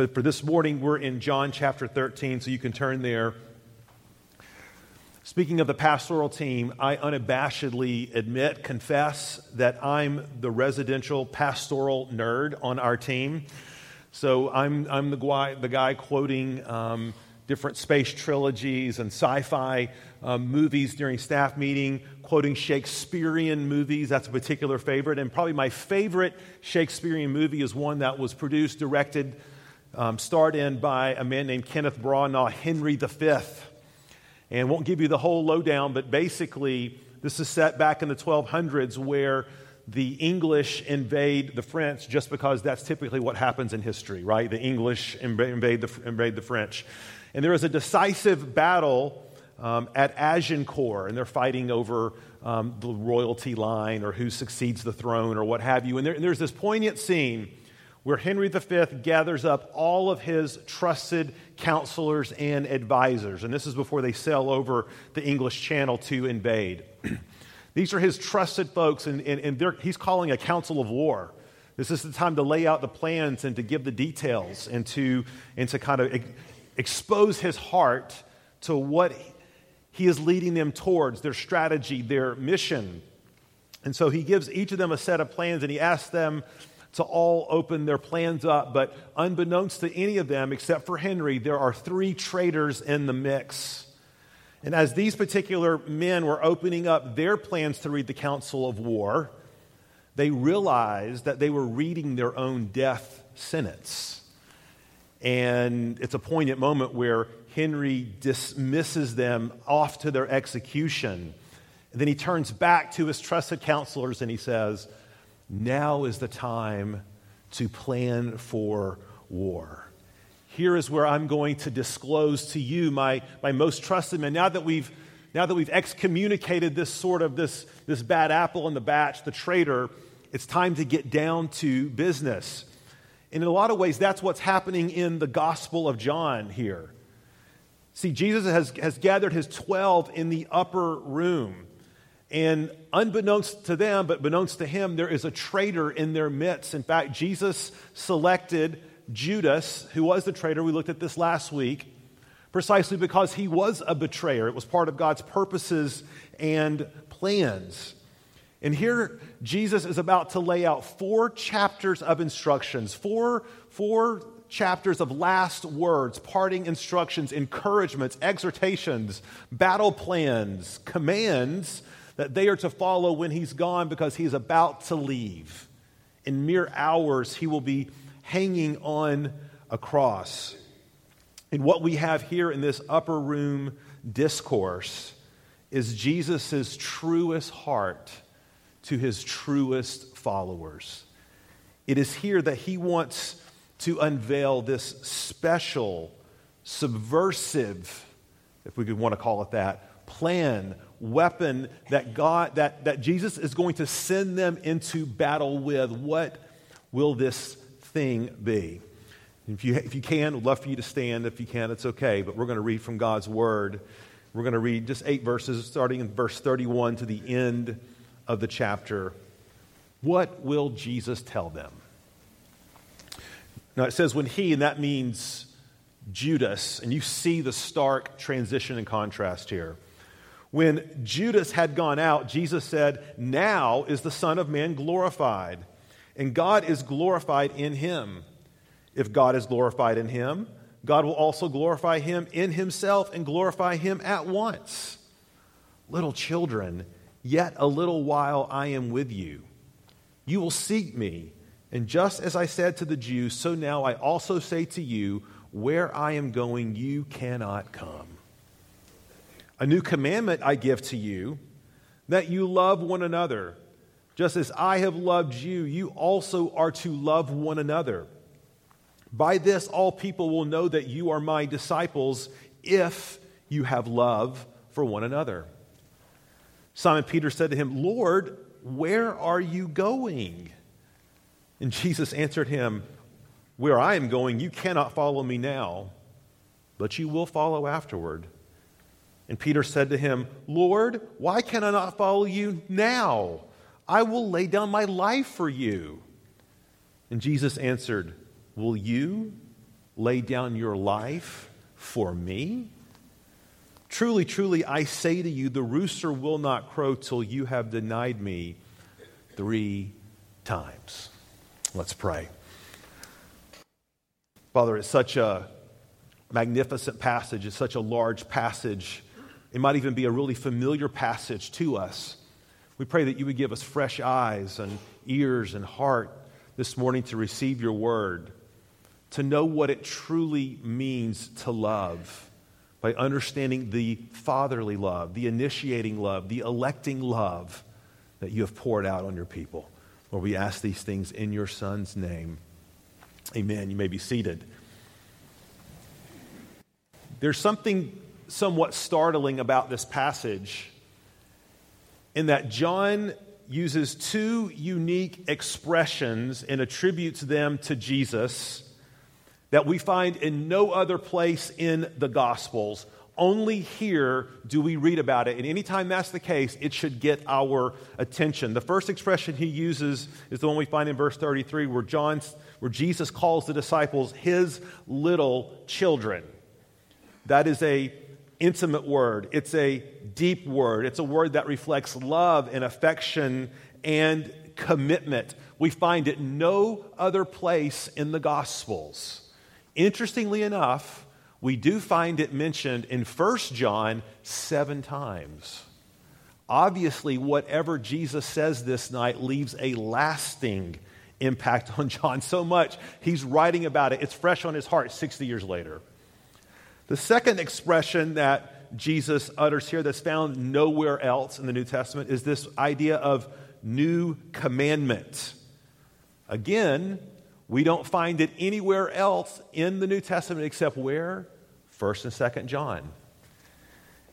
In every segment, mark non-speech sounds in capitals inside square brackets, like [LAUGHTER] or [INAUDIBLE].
But for this morning, we're in John chapter 13, so you can turn there. Speaking of the pastoral team, I unabashedly admit, confess that I'm the residential pastoral nerd on our team. So I'm, I'm the, guy, the guy quoting um, different space trilogies and sci fi um, movies during staff meeting, quoting Shakespearean movies. That's a particular favorite. And probably my favorite Shakespearean movie is one that was produced, directed, um, starred in by a man named Kenneth Branagh, Henry V. And won't give you the whole lowdown, but basically, this is set back in the 1200s where the English invade the French just because that's typically what happens in history, right? The English invade the, invade the French. And there is a decisive battle um, at Agincourt, and they're fighting over um, the royalty line or who succeeds the throne or what have you. And, there, and there's this poignant scene where Henry V gathers up all of his trusted counselors and advisors. And this is before they sail over the English Channel to invade. [CLEARS THROAT] These are his trusted folks, and, and, and he's calling a council of war. This is the time to lay out the plans and to give the details and to, and to kind of expose his heart to what he is leading them towards, their strategy, their mission. And so he gives each of them a set of plans and he asks them to all open their plans up. But unbeknownst to any of them, except for Henry, there are three traitors in the mix. And as these particular men were opening up their plans to read the Council of War, they realized that they were reading their own death sentence. And it's a poignant moment where Henry dismisses them off to their execution. And then he turns back to his trusted counselors and he says, Now is the time to plan for war here is where I'm going to disclose to you my, my most trusted men. Now that we've now that we've excommunicated this sort of this, this bad apple in the batch, the traitor, it's time to get down to business. And in a lot of ways, that's what's happening in the Gospel of John here. See, Jesus has, has gathered his 12 in the upper room. And unbeknownst to them, but beknownst to him, there is a traitor in their midst. In fact, Jesus selected Judas, who was the traitor, we looked at this last week, precisely because he was a betrayer. It was part of God's purposes and plans. And here, Jesus is about to lay out four chapters of instructions, four, four chapters of last words, parting instructions, encouragements, exhortations, battle plans, commands that they are to follow when he's gone because he's about to leave. In mere hours, he will be hanging on a cross. And what we have here in this upper room discourse is Jesus' truest heart to his truest followers. It is here that he wants to unveil this special, subversive, if we could want to call it that, plan, weapon that God that, that Jesus is going to send them into battle with. What will this thing be? If you, if you can, I'd love for you to stand. If you can, it's okay. But we're going to read from God's Word. We're going to read just eight verses, starting in verse 31 to the end of the chapter. What will Jesus tell them? Now it says, when he, and that means Judas, and you see the stark transition and contrast here. When Judas had gone out, Jesus said, Now is the Son of Man glorified and God is glorified in him. If God is glorified in him, God will also glorify him in himself and glorify him at once. Little children, yet a little while I am with you. You will seek me, and just as I said to the Jews, so now I also say to you, where I am going, you cannot come. A new commandment I give to you, that you love one another. Just as I have loved you, you also are to love one another. By this, all people will know that you are my disciples if you have love for one another. Simon Peter said to him, Lord, where are you going? And Jesus answered him, Where I am going, you cannot follow me now, but you will follow afterward. And Peter said to him, Lord, why can I not follow you now? I will lay down my life for you. And Jesus answered, Will you lay down your life for me? Truly, truly, I say to you, the rooster will not crow till you have denied me three times. Let's pray. Father, it's such a magnificent passage, it's such a large passage. It might even be a really familiar passage to us. We pray that you would give us fresh eyes and ears and heart this morning to receive your word, to know what it truly means to love by understanding the fatherly love, the initiating love, the electing love that you have poured out on your people. Lord, we ask these things in your Son's name. Amen. You may be seated. There's something somewhat startling about this passage in that John uses two unique expressions and attributes them to Jesus that we find in no other place in the Gospels. Only here do we read about it. And anytime that's the case, it should get our attention. The first expression he uses is the one we find in verse 33, where, John, where Jesus calls the disciples his little children. That is a intimate word. It's a deep word. It's a word that reflects love and affection and commitment. We find it no other place in the Gospels. Interestingly enough, we do find it mentioned in 1 John seven times. Obviously, whatever Jesus says this night leaves a lasting impact [LAUGHS] on John so much, he's writing about it. It's fresh on his heart 60 years later. The second expression that Jesus utters here that's found nowhere else in the New Testament is this idea of new commandment. Again, we don't find it anywhere else in the New Testament except where? 1st and 2nd John.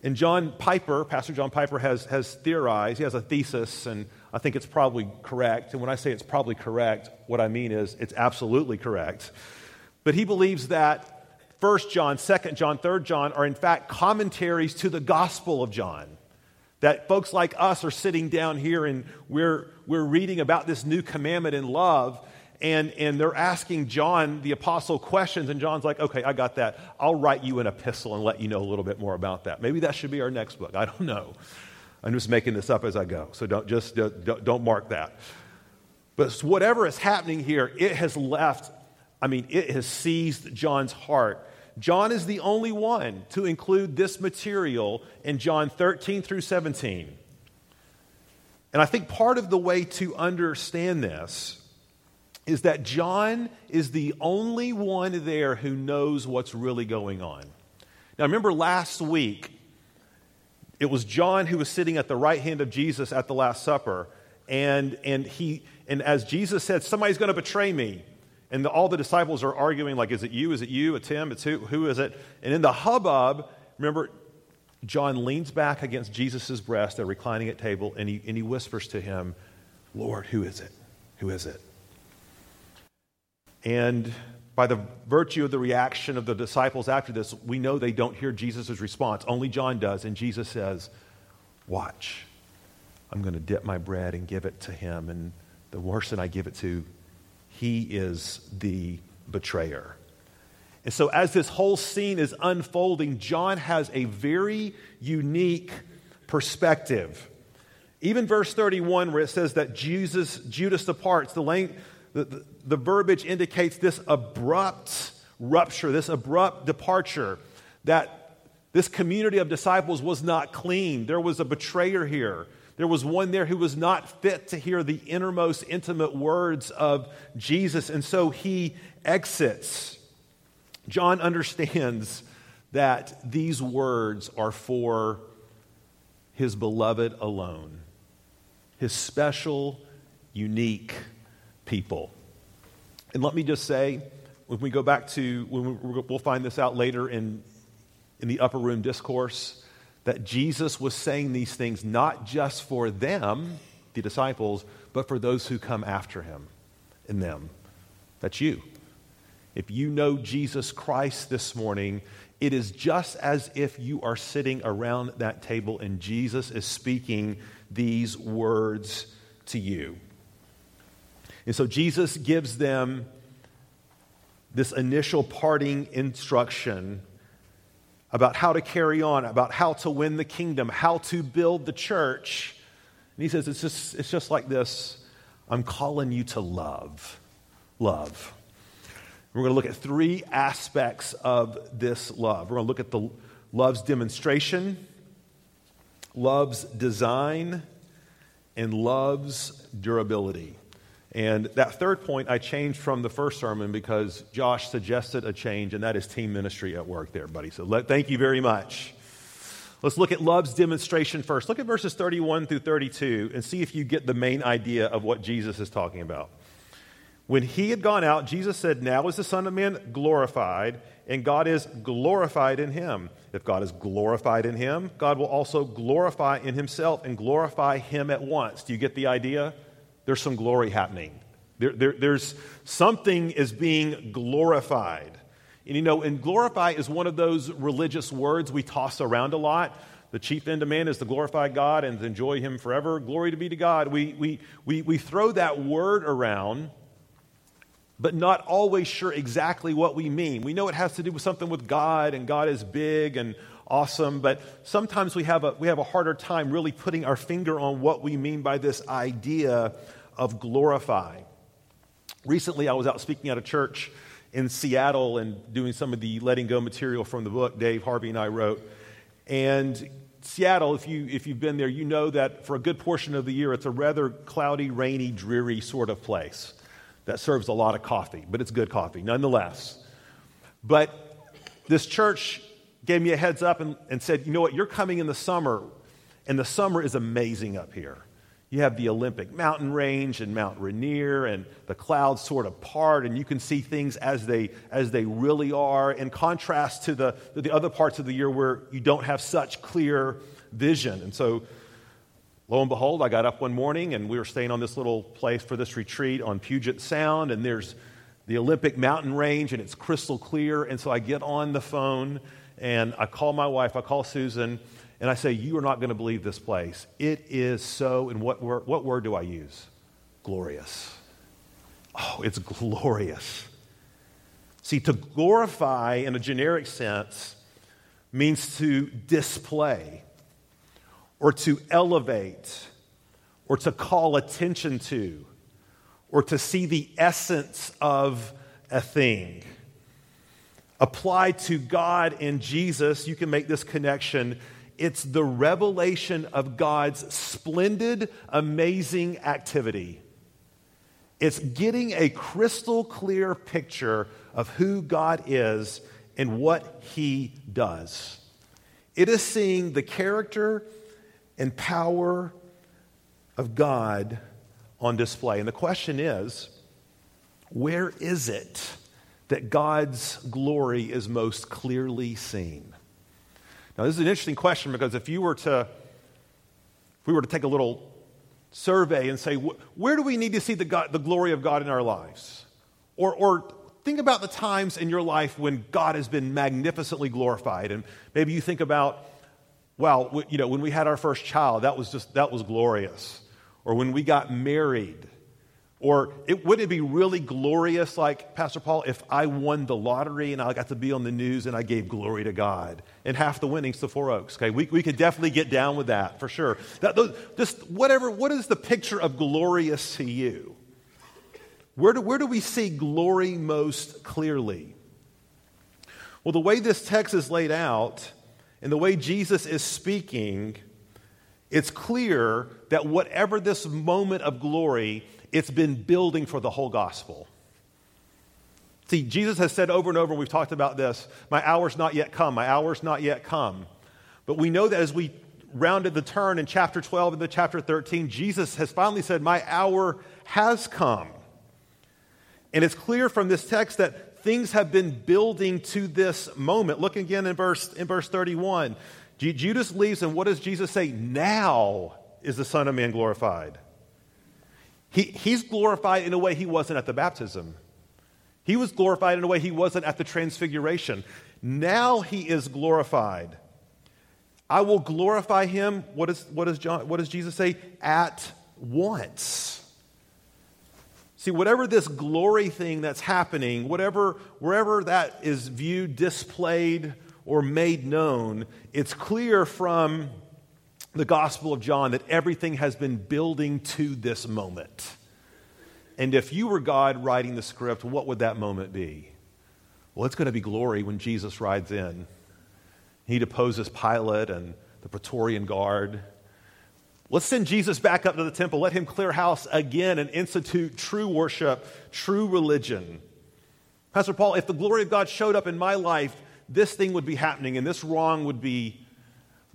And John Piper, Pastor John Piper, has, has theorized, he has a thesis, and I think it's probably correct. And when I say it's probably correct, what I mean is it's absolutely correct. But he believes that 1st John, 2nd John, 3rd John are in fact commentaries to the Gospel of John. That folks like us are sitting down here and we're, we're reading about this new commandment in love, and, and they're asking John, the apostle, questions, and John's like, okay, I got that. I'll write you an epistle and let you know a little bit more about that. Maybe that should be our next book. I don't know. I'm just making this up as I go, so don't just don't, don't mark that. But whatever is happening here, it has left, I mean, it has seized John's heart. John is the only one to include this material in John 13 through 17. And I think part of the way to understand this is that John is the only one there who knows what's really going on. Now, remember last week, it was John who was sitting at the right hand of Jesus at the Last Supper. And, and, he, and as Jesus said, Somebody's going to betray me. And the, all the disciples are arguing, like, Is it you? Is it you? It's him? It's who? Who is it? And in the hubbub, remember, John leans back against Jesus' breast, they're reclining at table, and he, and he whispers to him, Lord, who is it? Who is it? And by the virtue of the reaction of the disciples after this, we know they don't hear Jesus' response. Only John does. And Jesus says, Watch. I'm going to dip my bread and give it to him. And the person I give it to, he is the betrayer. And so, as this whole scene is unfolding, John has a very unique perspective. Even verse 31, where it says that Jesus, Judas departs, the, the, the, the verbiage indicates this abrupt rupture, this abrupt departure, that this community of disciples was not clean. There was a betrayer here. There was one there who was not fit to hear the innermost intimate words of Jesus, and so he exits. John understands that these words are for his beloved alone, his special, unique people. And let me just say, when we go back to, when we, we'll find this out later in, in the upper room discourse, that Jesus was saying these things not just for them, the disciples, but for those who come after him and them. That's you. If you know Jesus Christ this morning, it is just as if you are sitting around that table and Jesus is speaking these words to you. And so Jesus gives them this initial parting instruction about how to carry on, about how to win the kingdom, how to build the church. And he says, it's just, it's just like this I'm calling you to love. Love. We're going to look at three aspects of this love. We're going to look at the love's demonstration, love's design, and love's durability. And that third point I changed from the first sermon because Josh suggested a change, and that is team ministry at work there, buddy. So let, thank you very much. Let's look at love's demonstration first. Look at verses 31 through 32 and see if you get the main idea of what Jesus is talking about. When he had gone out, Jesus said, Now is the Son of Man glorified, and God is glorified in him. If God is glorified in him, God will also glorify in himself and glorify him at once. Do you get the idea? There's some glory happening. There, there, there's something is being glorified. And you know, and glorify is one of those religious words we toss around a lot. The chief end of man is to glorify God and to enjoy him forever. Glory to be to God. We, we, we, we throw that word around but not always sure exactly what we mean. We know it has to do with something with God, and God is big and awesome, but sometimes we have a, we have a harder time really putting our finger on what we mean by this idea of glorify. Recently, I was out speaking at a church in Seattle and doing some of the letting go material from the book Dave Harvey and I wrote. And Seattle, if, you, if you've been there, you know that for a good portion of the year, it's a rather cloudy, rainy, dreary sort of place that serves a lot of coffee, but it's good coffee nonetheless. But this church gave me a heads up and, and said, you know what, you're coming in the summer, and the summer is amazing up here. You have the Olympic mountain range and Mount Rainier, and the clouds sort of part, and you can see things as they, as they really are, in contrast to the, the other parts of the year where you don't have such clear vision. And so Lo and behold, I got up one morning and we were staying on this little place for this retreat on Puget Sound, and there's the Olympic mountain range and it's crystal clear. And so I get on the phone and I call my wife, I call Susan, and I say, You are not going to believe this place. It is so, and what word, what word do I use? Glorious. Oh, it's glorious. See, to glorify in a generic sense means to display or to elevate or to call attention to or to see the essence of a thing. Applied to God and Jesus, you can make this connection. It's the revelation of God's splendid, amazing activity. It's getting a crystal clear picture of who God is and what He does. It is seeing the character and power of God on display. And the question is where is it that God's glory is most clearly seen? Now, this is an interesting question because if you were to, if we were to take a little survey and say, where do we need to see the, God, the glory of God in our lives? Or, or think about the times in your life when God has been magnificently glorified. And maybe you think about well, you know, when we had our first child, that was just, that was glorious. Or when we got married. Or it, would it be really glorious, like Pastor Paul, if I won the lottery and I got to be on the news and I gave glory to God? And half the winnings to Four Oaks. Okay, we, we could definitely get down with that for sure. That, those, just whatever, what is the picture of glorious to you? Where do, where do we see glory most clearly? Well, the way this text is laid out, and the way Jesus is speaking, it's clear that whatever this moment of glory, it's been building for the whole gospel. See, Jesus has said over and over, we've talked about this my hour's not yet come, my hour's not yet come. But we know that as we rounded the turn in chapter 12 and the chapter 13, Jesus has finally said, My hour has come. And it's clear from this text that things have been building to this moment. Look again in verse, in verse 31. Judas leaves, and what does Jesus say? Now is the Son of Man glorified. He, he's glorified in a way he wasn't at the baptism. He was glorified in a way he wasn't at the transfiguration. Now he is glorified. I will glorify him. What, is, what, does, John, what does Jesus say? At once. See, whatever this glory thing that's happening, whatever, wherever that is viewed, displayed, or made known, it's clear from the Gospel of John that everything has been building to this moment. And if you were God writing the script, what would that moment be? Well, it's going to be glory when Jesus rides in. He deposes Pilate and the Praetorian Guard. Let's send Jesus back up to the temple. Let him clear house again and institute true worship, true religion. Pastor Paul, if the glory of God showed up in my life, this thing would be happening and this wrong would be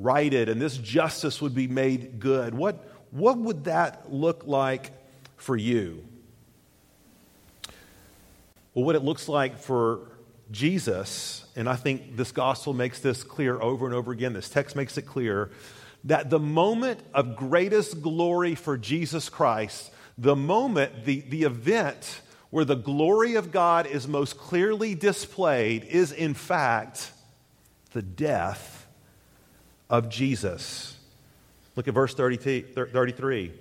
righted and this justice would be made good. What, what would that look like for you? Well, what it looks like for Jesus, and I think this gospel makes this clear over and over again, this text makes it clear that the moment of greatest glory for Jesus Christ, the moment, the, the event where the glory of God is most clearly displayed, is in fact the death of Jesus. Look at verse 33.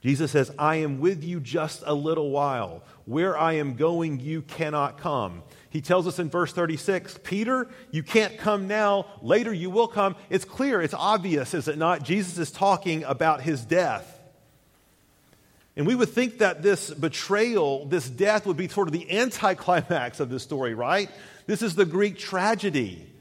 Jesus says, I am with you just a little while. Where I am going, you cannot come. He tells us in verse 36 Peter, you can't come now. Later you will come. It's clear, it's obvious, is it not? Jesus is talking about his death. And we would think that this betrayal, this death, would be sort of the anticlimax of this story, right? This is the Greek tragedy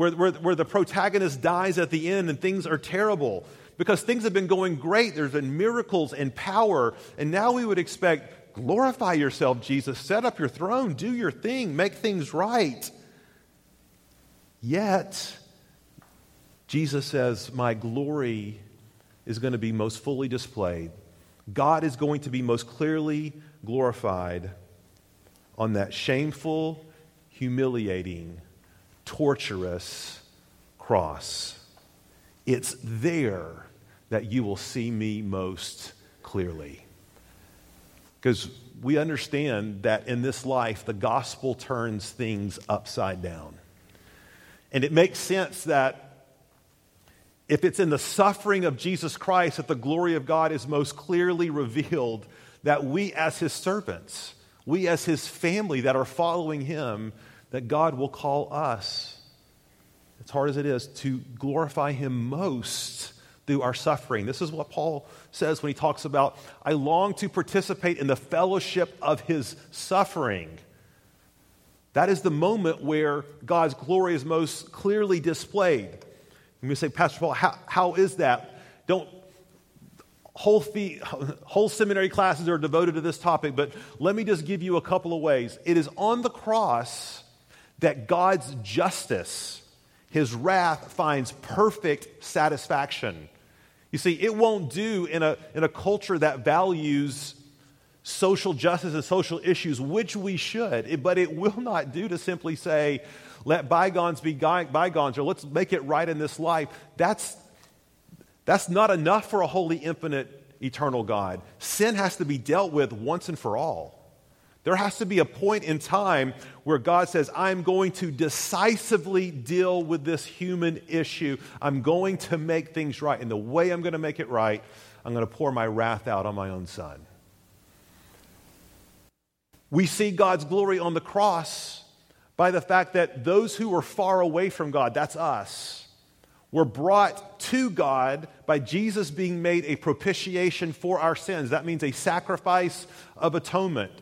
where, where, where the protagonist dies at the end and things are terrible because things have been going great. There's been miracles and power. And now we would expect Glorify yourself, Jesus. Set up your throne. Do your thing. Make things right. Yet, Jesus says, My glory is going to be most fully displayed. God is going to be most clearly glorified on that shameful, humiliating, torturous cross. It's there that you will see me most clearly. Because we understand that in this life, the gospel turns things upside down. And it makes sense that if it's in the suffering of Jesus Christ that the glory of God is most clearly revealed, that we as his servants, we as his family that are following him, that God will call us, as hard as it is, to glorify him most through our suffering. This is what Paul says when he talks about, I long to participate in the fellowship of his suffering. That is the moment where God's glory is most clearly displayed. You say, Pastor Paul, how, how is that? Don't whole, fee, [LAUGHS] whole seminary classes are devoted to this topic, but let me just give you a couple of ways. It is on the cross that God's justice, his wrath, finds perfect satisfaction. You see, it won't do in a, in a culture that values social justice and social issues, which we should, but it will not do to simply say, let bygones be bygones, or let's make it right in this life. That's, that's not enough for a holy, infinite, eternal God. Sin has to be dealt with once and for all. There has to be a point in time where God says, I'm going to decisively deal with this human issue. I'm going to make things right. And the way I'm going to make it right, I'm going to pour my wrath out on my own son. We see God's glory on the cross by the fact that those who were far away from God, that's us, were brought to God by Jesus being made a propitiation for our sins. That means a sacrifice of atonement.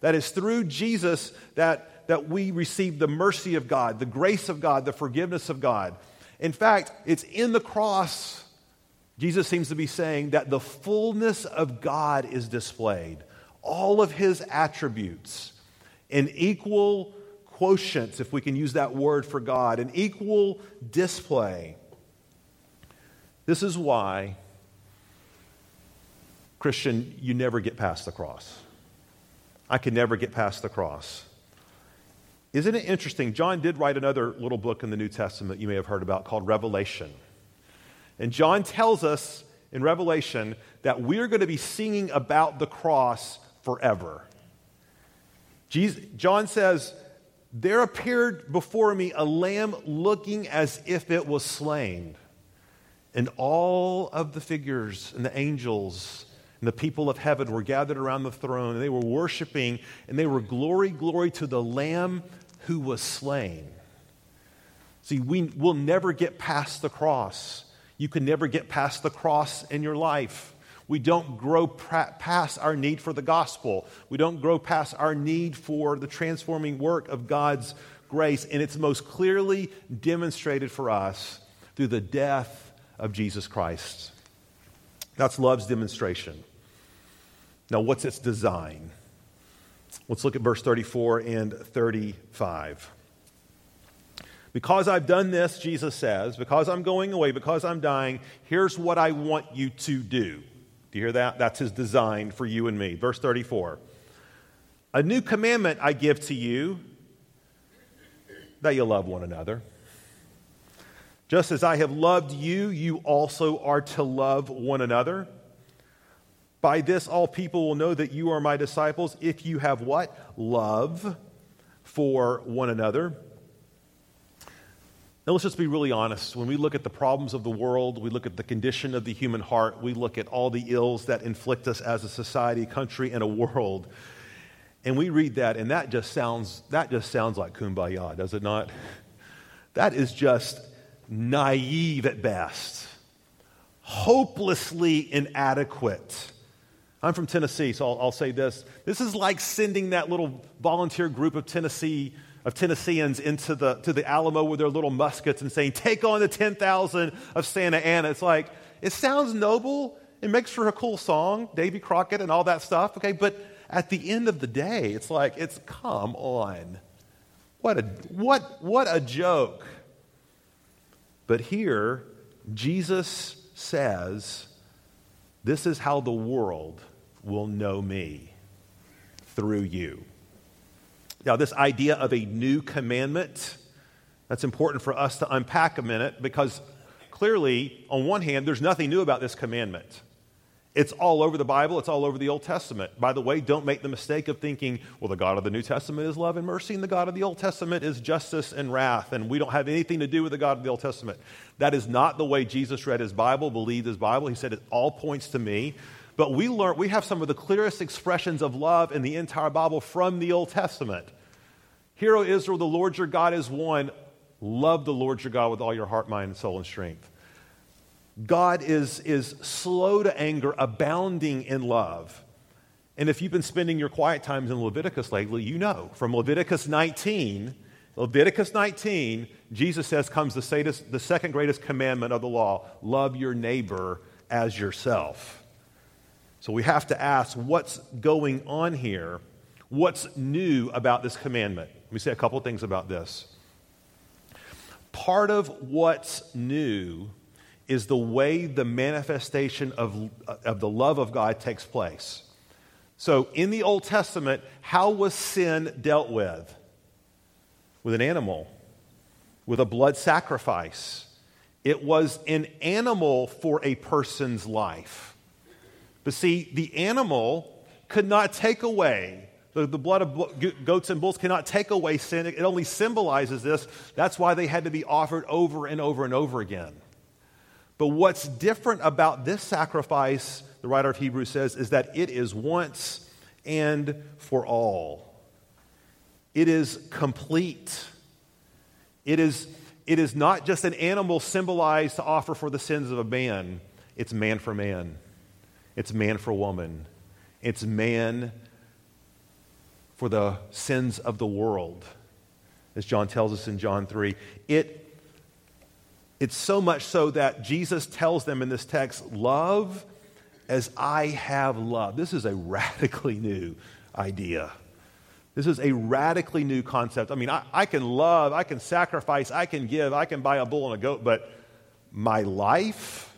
That is through Jesus that, that we receive the mercy of God, the grace of God, the forgiveness of God. In fact, it's in the cross, Jesus seems to be saying that the fullness of God is displayed. All of his attributes in equal quotients, if we can use that word for God, an equal display. This is why, Christian, you never get past the cross. I could never get past the cross. Isn't it interesting? John did write another little book in the New Testament you may have heard about called Revelation. And John tells us in Revelation that we're going to be singing about the cross forever. Jesus, John says, There appeared before me a lamb looking as if it was slain. And all of the figures and the angels and the people of heaven were gathered around the throne, and they were worshiping, and they were glory, glory to the Lamb who was slain. See, we will never get past the cross. You can never get past the cross in your life. We don't grow past our need for the gospel. We don't grow past our need for the transforming work of God's grace. And it's most clearly demonstrated for us through the death of Jesus Christ. That's love's demonstration. Now, what's its design? Let's look at verse 34 and 35. Because I've done this, Jesus says, because I'm going away, because I'm dying, here's what I want you to do. Do you hear that? That's his design for you and me. Verse 34. A new commandment I give to you that you love one another. Just as I have loved you, you also are to love one another. By this, all people will know that you are my disciples if you have what? Love for one another. Now, let's just be really honest. When we look at the problems of the world, we look at the condition of the human heart, we look at all the ills that inflict us as a society, country, and a world, and we read that, and that just sounds, that just sounds like kumbaya, does it not? That is just naive at best, hopelessly inadequate I'm from Tennessee, so I'll, I'll, say this. This is like sending that little volunteer group of Tennessee of Tennesseans into the to the Alamo with their little muskets and saying, "Take on the ten thousand of Santa Anna." It's like it sounds noble. It makes for a cool song, Davy Crockett and all that stuff. Okay, but at the end of the day, it's like it's come on. What a what what a joke. But here, Jesus says, "This is how the world." Will know me through you. Now, this idea of a new commandment, that's important for us to unpack a minute because clearly, on one hand, there's nothing new about this commandment. It's all over the Bible, it's all over the Old Testament. By the way, don't make the mistake of thinking, well, the God of the New Testament is love and mercy, and the God of the Old Testament is justice and wrath, and we don't have anything to do with the God of the Old Testament. That is not the way Jesus read his Bible, believed his Bible. He said it all points to me. But we learn we have some of the clearest expressions of love in the entire Bible from the Old Testament. Hear, O Israel, the Lord your God is one. Love the Lord your God with all your heart, mind, soul, and strength. God is, is slow to anger, abounding in love. And if you've been spending your quiet times in Leviticus lately, you know from Leviticus 19, Leviticus 19, Jesus says comes the, the second greatest commandment of the law love your neighbor as yourself. So we have to ask what's going on here? What's new about this commandment? Let me say a couple things about this. Part of what's new is the way the manifestation of, of the love of God takes place. So in the Old Testament, how was sin dealt with? With an animal, with a blood sacrifice. It was an animal for a person's life. But see, the animal could not take away, the, the blood of goats and bulls cannot take away sin. It only symbolizes this. That's why they had to be offered over and over and over again. But what's different about this sacrifice, the writer of Hebrews says, is that it is once and for all. It is complete. It is, it is not just an animal symbolized to offer for the sins of a man, it's man for man. It's man for woman. It's man for the sins of the world, as John tells us in John 3. It, it's so much so that Jesus tells them in this text, Love as I have loved. This is a radically new idea. This is a radically new concept. I mean, I, I, can love, I can sacrifice, I can give, I can buy a bull and a goat, but my life,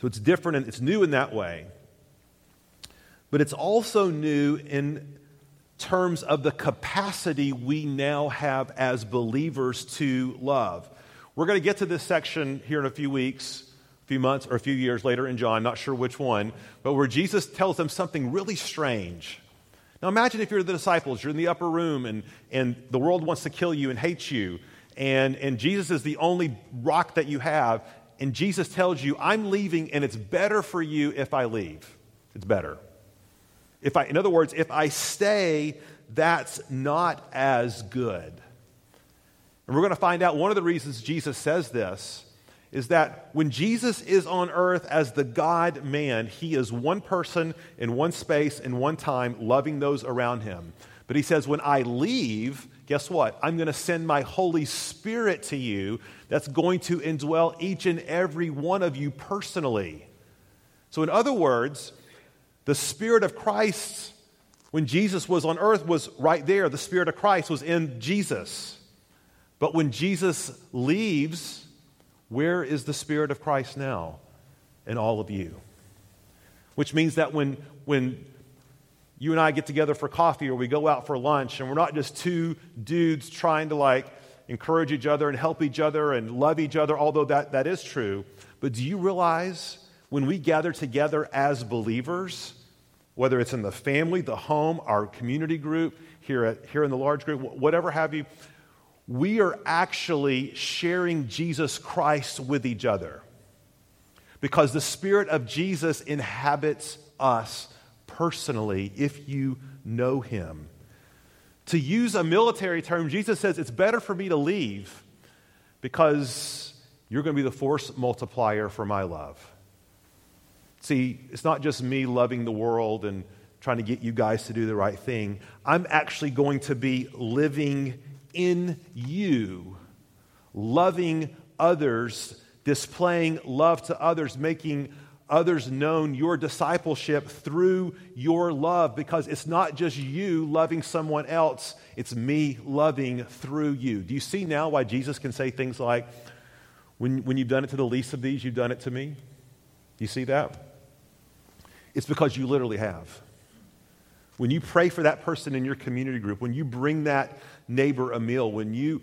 so it's different and it's new in that way. But it's also new in terms of the capacity we now have as believers to love. We're going to get to this section here in a few weeks, a few months, or a few years later in John, not sure which one, but where Jesus tells them something really strange. Now imagine if you're the disciples, you're in the upper room, and, and the world wants to kill you and hate you, and, and Jesus is the only rock that you have, and Jesus tells you, I'm leaving and it's better for you if I leave. It's better. If I, in other words, if I stay, that's not as good. And we're going to find out one of the reasons Jesus says this is that when Jesus is on earth as the God man, he is one person in one space, in one time, loving those around him. But he says, when I leave, guess what? I'm going to send my Holy Spirit to you that's going to indwell each and every one of you personally. So, in other words, the Spirit of Christ, when Jesus was on earth, was right there. The Spirit of Christ was in Jesus. But when Jesus leaves, where is the Spirit of Christ now? In all of you. Which means that when, when you and I get together for coffee or we go out for lunch and we're not just two dudes trying to like encourage each other and help each other and love each other, although that, that is true. But do you realize when we gather together as believers, whether it's in the family, the home, our community group, here, at, here in the large group, whatever have you, we are actually sharing Jesus Christ with each other because the Spirit of Jesus inhabits us personally if you know Him. To use a military term, Jesus says it's better for me to leave because you're going to be the force multiplier for my love. See, it's not just me loving the world and trying to get you guys to do the right thing. I'm actually going to be living in you, loving others, displaying love to others, making others known your discipleship through your love because it's not just you loving someone else, it's me loving through you. Do you see now why Jesus can say things like, when, when you've done it to the least of these, you've done it to me? Do you see that? It's because you literally have. When you pray for that person in your community group, when you bring that neighbor a meal, when you,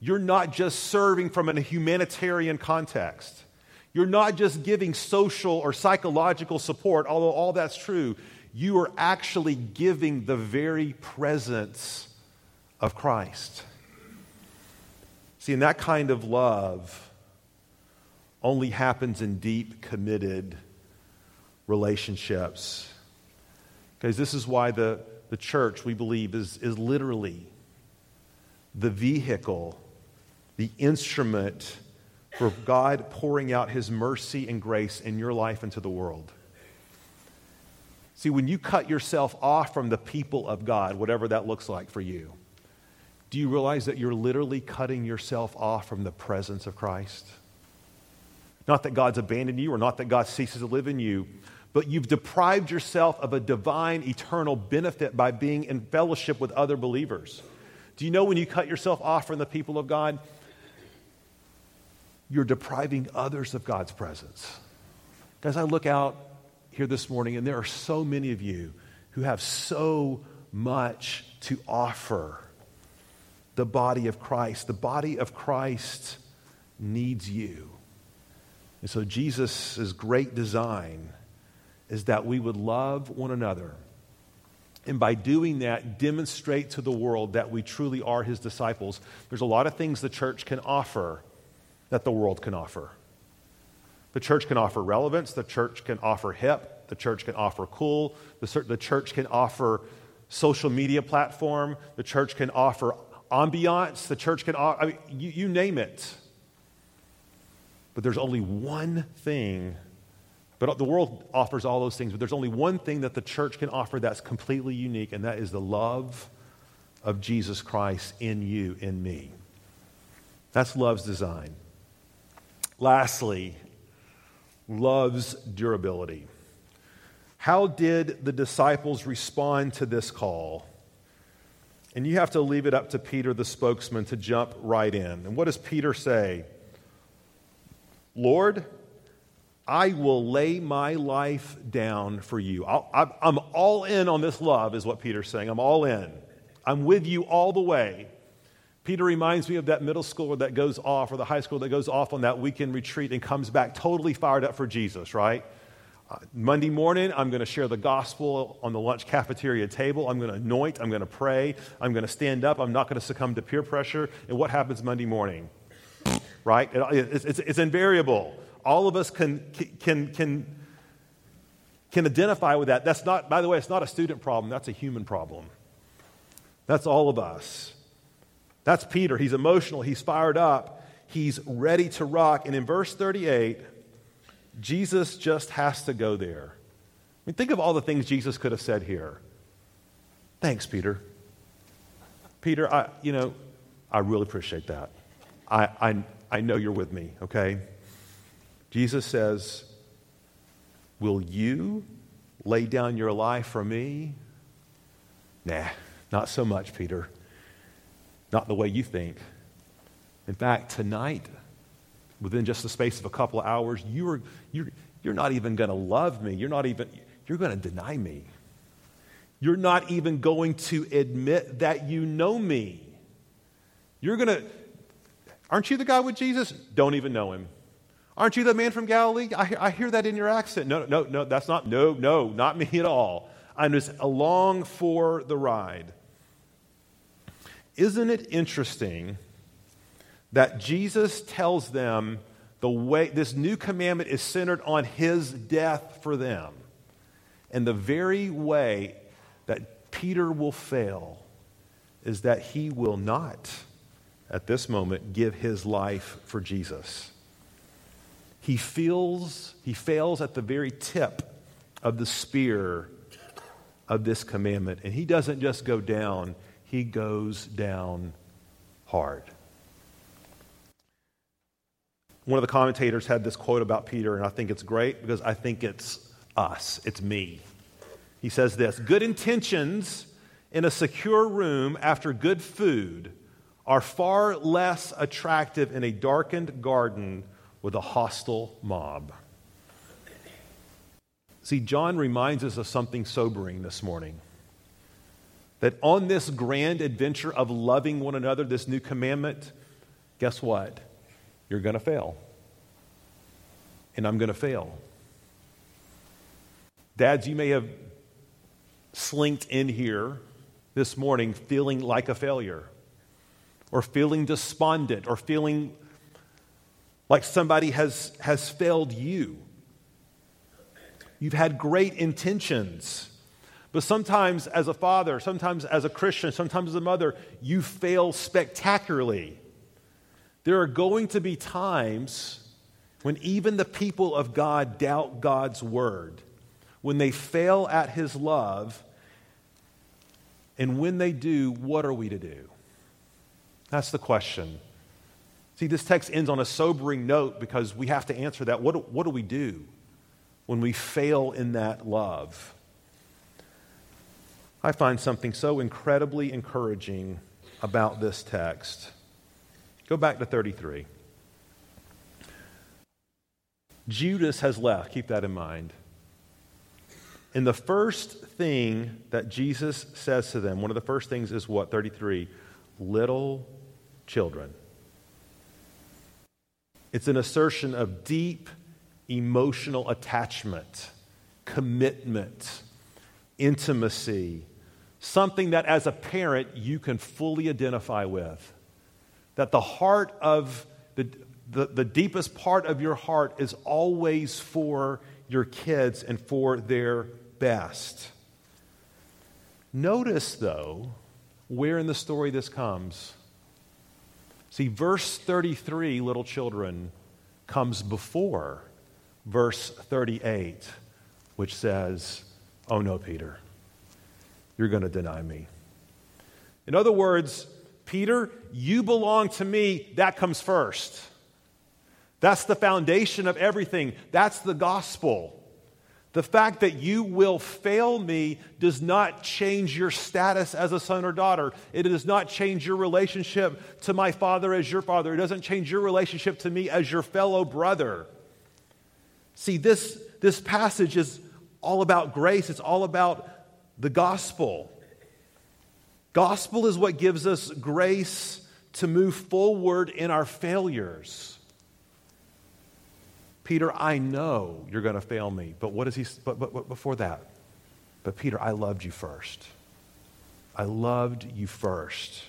you're not just serving from a humanitarian context. You're not just giving social or psychological support, although all that's true. You are actually giving the very presence of Christ. See, and that kind of love only happens in deep, committed relationships. Because this is why the, the church, we believe, is, is literally the vehicle, the instrument for God pouring out his mercy and grace in your life into the world. See, when you cut yourself off from the people of God, whatever that looks like for you, do you realize that you're literally cutting yourself off from the presence of Christ? Not that God's abandoned you or not that God ceases to live in you, but you've deprived yourself of a divine, eternal benefit by being in fellowship with other believers. Do you know when you cut yourself off from the people of God, you're depriving others of God's presence? Guys, I look out here this morning, and there are so many of you who have so much to offer the body of Christ. The body of Christ needs you. And so, Jesus' great design is that we would love one another. And by doing that, demonstrate to the world that we truly are his disciples. There's a lot of things the church can offer that the world can offer. The church can offer relevance, the church can offer hip, the church can offer cool, the, the church can offer social media platform, the church can offer ambiance, the church can offer, I mean, you, you name it. But there's only one thing but the world offers all those things, but there's only one thing that the church can offer that's completely unique, and that is the love of Jesus Christ in you, in me. That's love's design. Lastly, love's durability. How did the disciples respond to this call? And you have to leave it up to Peter, the spokesman, to jump right in. And what does Peter say? Lord, I will lay my life down for you. i am all in on this love, is what Peter's saying. I'm all in. I'm with you all the way. Peter reminds me of that middle schooler that goes off, or the high school that goes off on that weekend retreat and comes back totally fired up for Jesus, right? Uh, Monday morning, I'm going to share the gospel on the lunch cafeteria table. I'm going to anoint. I'm going to pray. I'm going to stand up. I'm not going to succumb to peer pressure. And what happens Monday morning? Right? It, it's, it's, it's invariable All of us can, can, can, can identify with that. That's not, by the way, it's not a student problem, that's a human problem. That's all of us. That's Peter. He's emotional, he's fired up, he's ready to rock. And in verse 38, Jesus just has to go there. I mean, think of all the things Jesus could have said here. Thanks, Peter. Peter, I, you know, I really appreciate that. I, I, I know you're with me, okay? Jesus says, Will you lay down your life for me? Nah, not so much, Peter. Not the way you think. In fact, tonight, within just the space of a couple of hours, you're, you're, you're not even going to love me. You're not even, you're going to deny me. You're not even going to admit that you know me. You're going to, aren't you the guy with Jesus? Don't even know him. Aren't you the man from Galilee? I, I hear that in your accent. No, no, no, that's not, no, no, not me at all. I'm just along for the ride. Isn't it interesting that Jesus tells them the way this new commandment is centered on his death for them? And the very way that Peter will fail is that he will not, at this moment, give his life for Jesus. He feels, he fails at the very tip of the spear of this commandment. And he doesn't just go down, he goes down hard. One of the commentators had this quote about Peter, and I think it's great because I think it's us, it's me. He says this Good intentions in a secure room after good food are far less attractive in a darkened garden with a hostile mob. See, John reminds us of something sobering this morning. That on this grand adventure of loving one another, this new commandment, guess what? You're going to fail. And I'm going to fail. Dads, you may have slinked in here this morning feeling like a failure, or feeling despondent, or feeling like somebody has, has failed you. You've had great intentions. But sometimes, as a father, sometimes as a Christian, sometimes as a mother, you fail spectacularly. There are going to be times when even the people of God doubt God's word, when they fail at his love. And when they do, what are we to do? That's the question. See, this text ends on a sobering note because we have to answer that. What, what do we do when we fail in that love? I find something so incredibly encouraging about this text. Go back to 33. Judas has left. Keep that in mind. And the first thing that Jesus says to them, one of the first things is what? 33. Little children. It's an assertion of deep emotional attachment, commitment, intimacy, something that as a parent you can fully identify with. That the heart of the, the, the, deepest part of your heart is always for your kids and for their best. Notice, though, where in the story this comes. See, verse 33, little children, comes before verse 38, which says, Oh no, Peter, you're going to deny me. In other words, Peter, you belong to me. That comes first. That's the foundation of everything. That's the gospel. The fact that you will fail me does not change your status as a son or daughter. It does not change your relationship to my father as your father. It doesn't change your relationship to me as your fellow brother. See, this, this passage is all about grace, it's all about the gospel. Gospel is what gives us grace to move forward in our failures. Peter, I know you're going to fail me. But what is he, but, but, but before that? But Peter, I loved you first. I loved you first.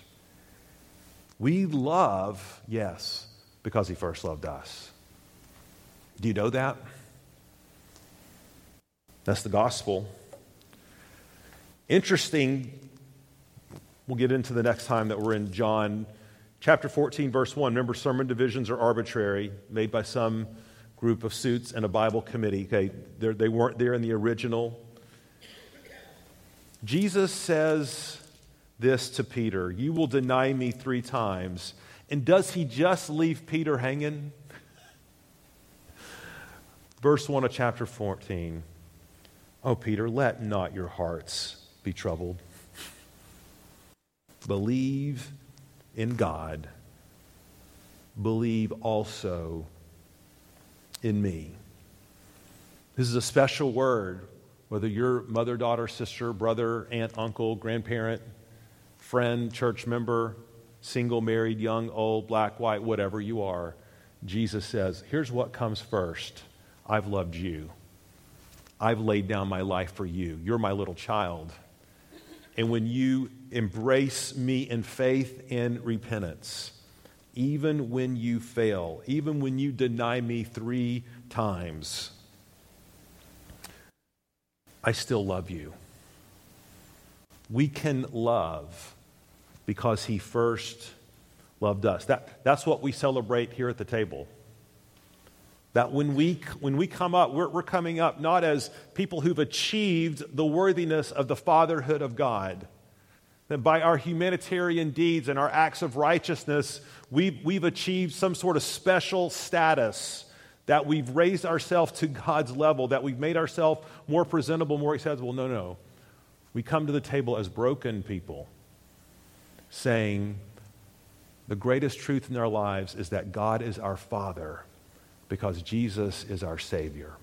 We love, yes, because he first loved us. Do you know that? That's the gospel. Interesting, we'll get into the next time that we're in John chapter 14, verse 1. Remember, sermon divisions are arbitrary, made by some group of suits and a Bible committee. Okay, They're, they were not there in the original. Jesus says this to Peter You will deny me three times. And does he just leave Peter hanging? Verse 1 of chapter 14. Oh, Peter, let not your hearts be troubled. Believe in God. Believe also in me. This is a special word, whether you're mother, daughter, sister, brother, aunt, uncle, grandparent, friend, church member, single, married, young, old, black, white, whatever you are. Jesus says, Here's what comes first I've loved you. I've laid down my life for you. You're my little child. And when you embrace me in faith and repentance, even when you fail, even when you deny me three times, I still love you. We can love because he first loved us. That, that's what we celebrate here at the table. That when we, when we come up, we're, we're coming up not as people who've achieved the worthiness of the fatherhood of God. That by our humanitarian deeds and our acts of righteousness, we've, we've achieved some sort of special status, that we've raised ourselves to God's level, that we've made ourselves more presentable, more acceptable. No, no. We come to the table as broken people, saying, the greatest truth in our lives is that God is our Father because Jesus is our Savior.